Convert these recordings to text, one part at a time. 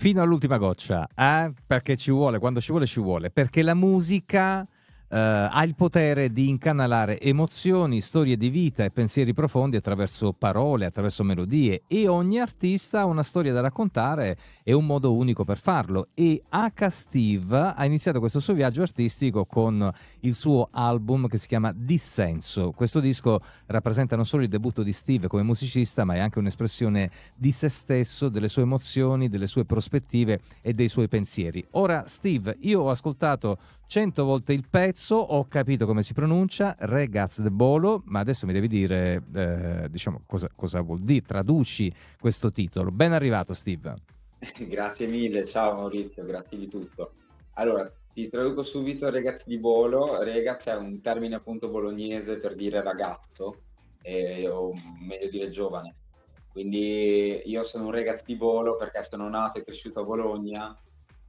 Fino all'ultima goccia, eh? perché ci vuole, quando ci vuole ci vuole, perché la musica Uh, ha il potere di incanalare emozioni, storie di vita e pensieri profondi attraverso parole, attraverso melodie e ogni artista ha una storia da raccontare e un modo unico per farlo e H. Steve ha iniziato questo suo viaggio artistico con il suo album che si chiama Dissenso. Questo disco rappresenta non solo il debutto di Steve come musicista ma è anche un'espressione di se stesso, delle sue emozioni, delle sue prospettive e dei suoi pensieri. Ora Steve, io ho ascoltato cento volte il pezzo, ho capito come si pronuncia, Regaz de Bolo, ma adesso mi devi dire eh, diciamo, cosa, cosa, vuol dire, traduci questo titolo. Ben arrivato Steve. Grazie mille, ciao Maurizio, grazie di tutto. Allora, ti traduco subito Regaz di Bolo. Regaz è un termine appunto bolognese per dire ragazzo, eh, o meglio dire giovane. Quindi io sono un ragazzo di Bolo perché sono nato e cresciuto a Bologna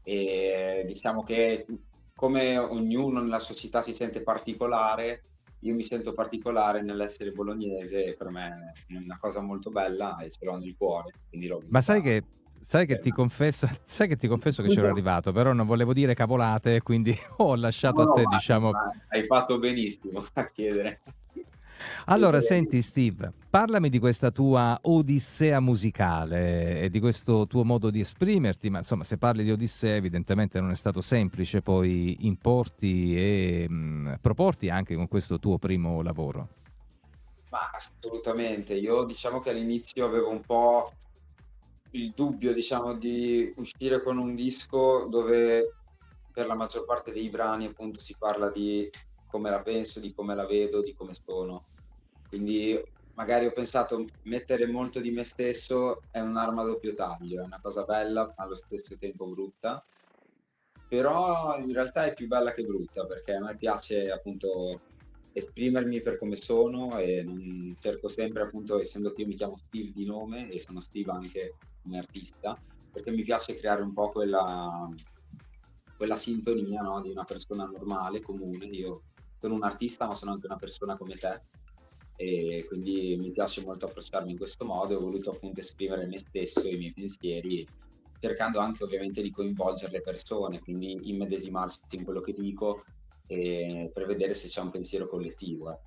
e diciamo che come ognuno nella società si sente particolare, io mi sento particolare nell'essere bolognese per me è una cosa molto bella e ce l'ho nel cuore. Ma sai che, sai che, ti confesso, sai che ti confesso che c'ero arrivato, però non volevo dire cavolate, quindi ho lasciato no, a te, no, diciamo... Hai fatto benissimo a chiedere. Allora, senti Steve, parlami di questa tua odissea musicale e di questo tuo modo di esprimerti, ma insomma se parli di odissea evidentemente non è stato semplice poi importi e mh, mm, proporti anche con questo tuo primo lavoro. Ma assolutamente, io diciamo che all'inizio avevo un po' il dubbio diciamo di uscire con un disco dove per la maggior parte dei brani appunto si parla di come la penso, di come la vedo, di come sono. Quindi magari ho pensato mettere molto di me stesso è un'arma a doppio taglio, è una cosa bella ma allo stesso tempo brutta, però in realtà è più bella che brutta perché a me piace appunto esprimermi per come sono e cerco sempre appunto essendo che io mi chiamo Steve di nome e sono Steve anche come artista perché mi piace creare un po' quella, quella sintonia no, di una persona normale, comune, io sono un artista ma sono anche una persona come te e quindi mi piace molto approcciarmi in questo modo, ho voluto appunto esprimere me stesso e i miei pensieri cercando anche ovviamente di coinvolgere le persone, quindi immedesimarsi in quello che dico e per vedere se c'è un pensiero collettivo.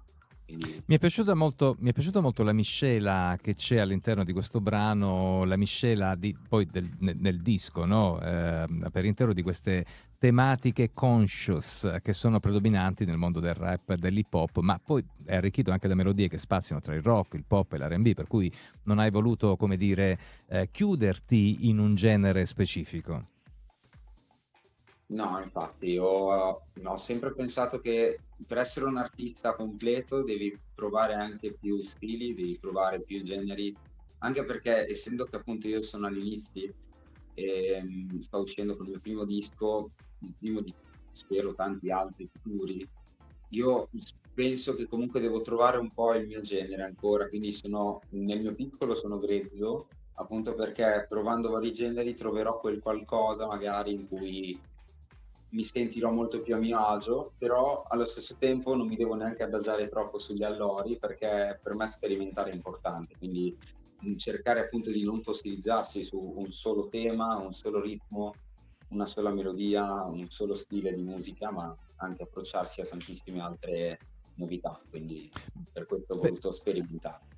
Mi, è molto, mi, è piaciuta molto la miscela che c'è all'interno di questo brano, la miscela di, poi del, nel, nel, disco, no? eh, per intero di queste tematiche conscious che sono predominanti nel mondo del rap e dell'hip hop, ma poi è arricchito anche da melodie che spaziano tra il rock, il pop e l'RB, per cui non hai voluto, come dire, eh, chiuderti in un genere specifico. No, infatti, ho, ho sempre pensato che per essere un artista completo devi provare anche più stili, devi provare più generi, anche perché essendo che appunto io sono agli inizi e mm, sto uscendo con il mio primo disco, il primo di spero tanti altri futuri, io penso che comunque devo trovare un po' il mio genere ancora, quindi sono nel mio piccolo sono grezzo, appunto perché provando vari generi troverò quel qualcosa magari in cui mi sentirò molto più a mio agio, però allo stesso tempo non mi devo neanche adagiare troppo sugli allori perché per me sperimentare è importante, quindi mm, cercare appunto di non fossilizzarsi su un solo tema, un solo ritmo, una sola melodia, un solo stile di musica, ma anche approcciarsi a tantissime altre novità, quindi per questo ho voluto sperimentare.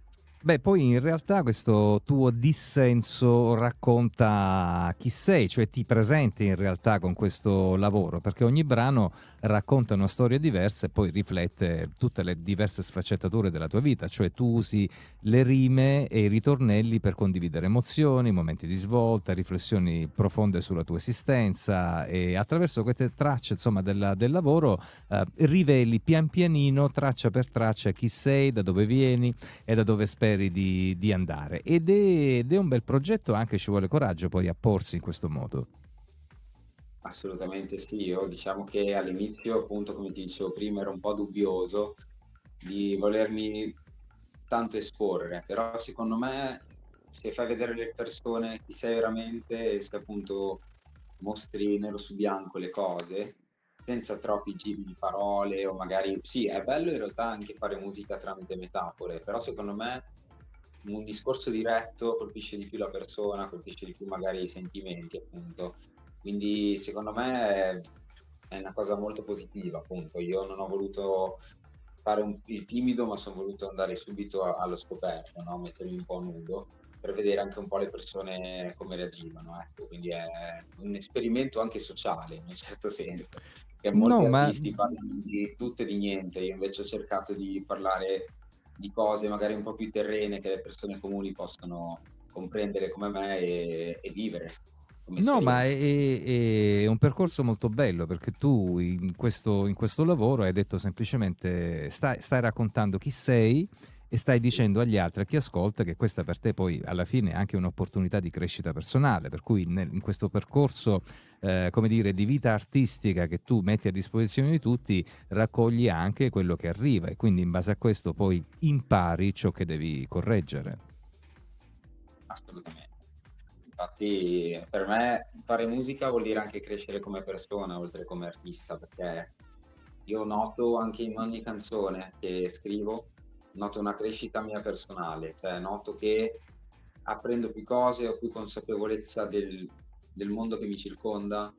Beh, poi in realtà questo tuo dissenso racconta chi sei, cioè ti presenti in realtà con questo lavoro, perché ogni brano racconta una storia diversa e poi riflette tutte le diverse sfaccettature della tua vita, cioè tu usi le rime e i ritornelli per condividere emozioni, momenti di svolta, riflessioni profonde sulla tua esistenza e attraverso queste tracce insomma, della, del lavoro eh, riveli pian pianino, traccia per traccia, chi sei, da dove vieni e da dove speri di, di andare. Ed è, ed è un bel progetto, anche ci vuole coraggio poi a porsi in questo modo. Assolutamente sì, io diciamo che all'inizio, appunto, come ti dicevo prima, ero un po' dubbioso di volermi tanto esporre, però secondo me se fai vedere le persone chi sei veramente e se appunto mostri nero su bianco le cose, senza troppi giri di parole o magari sì, è bello in realtà anche fare musica tramite metafore, però secondo me un discorso diretto colpisce di più la persona, colpisce di più magari i sentimenti, appunto. Quindi secondo me è, una cosa molto positiva, appunto. Io non ho voluto fare un, il timido, ma sono voluto andare subito a, allo scoperto, no? mettermi un po' nudo per vedere anche un po' le persone come reagivano. Ecco. Quindi è un esperimento anche sociale, in un certo senso. Che molti no, artisti ma... parlano di tutto e di niente, io invece ho cercato di parlare di cose magari un po' più terrene che le persone comuni possono comprendere come me e, e vivere. No, ma è, è, un percorso molto bello perché tu in questo, in questo lavoro hai detto semplicemente stai, stai raccontando chi sei e stai dicendo agli altri, a chi ascolta, che questa per te poi alla fine è anche un'opportunità di crescita personale, per cui nel, in questo percorso, eh, come dire, di vita artistica che tu metti a disposizione di tutti, raccogli anche quello che arriva e quindi in base a questo poi impari ciò che devi correggere. Assolutamente. Infatti per me fare musica vuol dire anche crescere come persona, oltre come artista, perché io noto anche in ogni canzone che scrivo noto una crescita mia personale, cioè noto che apprendo più cose, ho più consapevolezza del, del mondo che mi circonda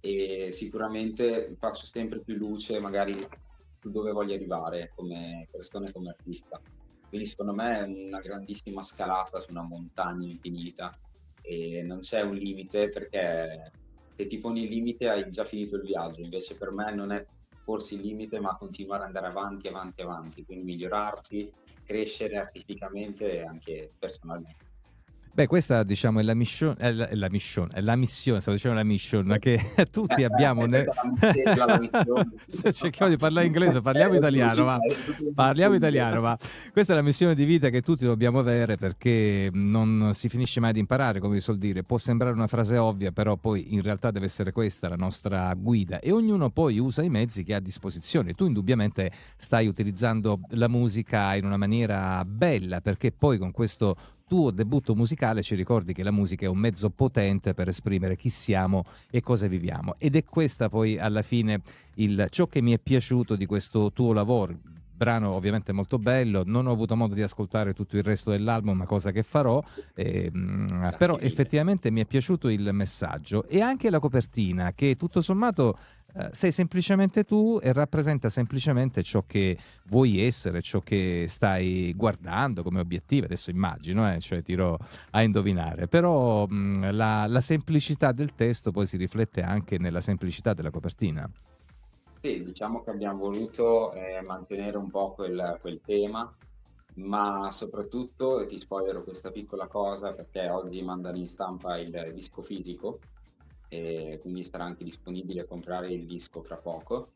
e sicuramente faccio sempre più luce magari su dove voglio arrivare come persona e come artista. Quindi secondo me è una grandissima scalata su una montagna infinita e non c'è un limite perché se ti poni il limite hai già finito il viaggio, invece per me non è porsi il limite, ma continuare ad andare avanti, avanti, avanti, quindi migliorarsi, crescere artisticamente e anche personalmente. Beh, questa diciamo è la mission, è la, è la, mission, è la missione, stavo dicendo la mission che tutti abbiamo. Nel... Cerchiamo di parlare inglese, parliamo italiano, ma parliamo italiano, ma questa è la missione di vita che tutti dobbiamo avere perché non si finisce mai di imparare, come si suol dire. Può sembrare una frase ovvia, però poi in realtà deve essere questa la nostra guida e ognuno poi usa i mezzi che ha a disposizione. Tu indubbiamente stai utilizzando la musica in una maniera bella perché poi con questo tuo debutto musicale ci ricordi che la musica è un mezzo potente per esprimere chi siamo e cosa viviamo. Ed è questa poi alla fine il, ciò che mi è piaciuto di questo tuo lavoro. Brano ovviamente molto bello, non ho avuto modo di ascoltare tutto il resto dell'album, ma cosa che farò, eh, però effettivamente mi è piaciuto il messaggio e anche la copertina che tutto sommato eh, sei semplicemente tu e rappresenta semplicemente ciò che vuoi essere, ciò che stai guardando come obiettivo. Adesso immagino, eh, cioè tiro a indovinare, però mh, la, la semplicità del testo poi si riflette anche nella semplicità della copertina. Sì, diciamo che abbiamo voluto eh, mantenere un po' quel, quel, tema, ma soprattutto, ti spoilerò questa piccola cosa, perché oggi mandano in stampa il disco fisico e quindi sarà anche disponibile comprare il disco fra poco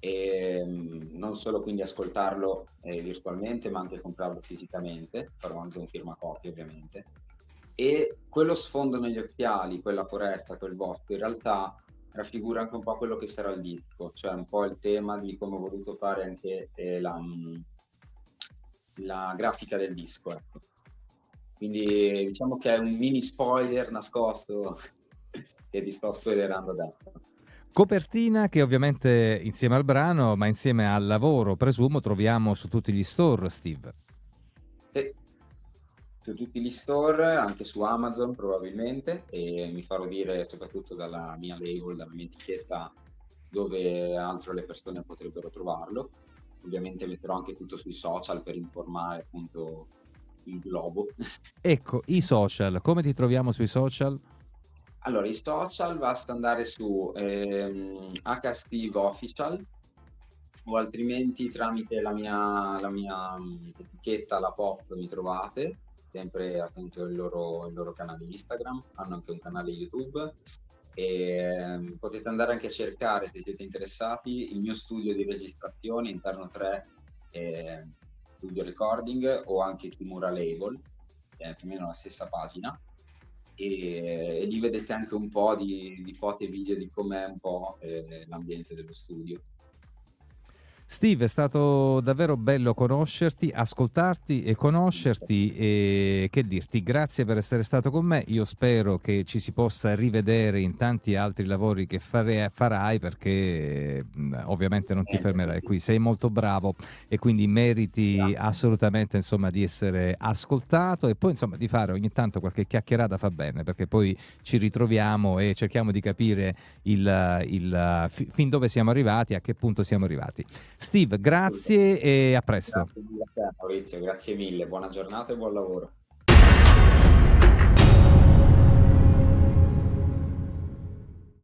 e mm, non solo quindi ascoltarlo eh, virtualmente ma anche comprarlo fisicamente farò anche un firmacopia ovviamente e quello sfondo negli occhiali quella foresta quel bosco in realtà raffigura anche un po' quello che sarà il disco cioè un po' il tema di come ho voluto fare anche eh, la, mm, la grafica del disco ecco. quindi diciamo che è un mini spoiler nascosto che ti sto spoilerando adesso. Copertina che ovviamente insieme al brano, ma insieme al lavoro, presumo, troviamo su tutti gli store, Steve. Sì, su tutti gli store, anche su Amazon probabilmente, e mi farò dire soprattutto dalla mia label, dalla mia etichetta, dove altro le persone potrebbero trovarlo. Ovviamente metterò anche tutto sui social per informare appunto il globo. Ecco, i social, come ti troviamo sui social? Allora, i social basta andare su ehm, HSteve Official o altrimenti tramite la mia, la mia mm, etichetta La Pop mi trovate, sempre appunto il loro, il loro canale Instagram, hanno anche un canale YouTube e ehm, potete andare anche a cercare se siete interessati il mio studio di registrazione interno 3 eh, studio recording o anche Kimura Label, è più o meno la stessa pagina e, e lì vedete anche un po' di, di foto e video di com'è un po' eh, l'ambiente dello studio. Steve, è stato davvero bello conoscerti, ascoltarti e conoscerti e che dirti, grazie per essere stato con me. Io spero che ci si possa rivedere in tanti altri lavori che fare, farai perché ovviamente non ti fermerai qui. Sei molto bravo e quindi meriti assolutamente insomma, di essere ascoltato e poi insomma di fare ogni tanto qualche chiacchierata fa bene perché poi ci ritroviamo e cerchiamo di capire il, il, fin dove siamo arrivati, a che punto siamo arrivati. Steve, grazie e a presto. Grazie, Maurizio, grazie mille, buona giornata e buon lavoro.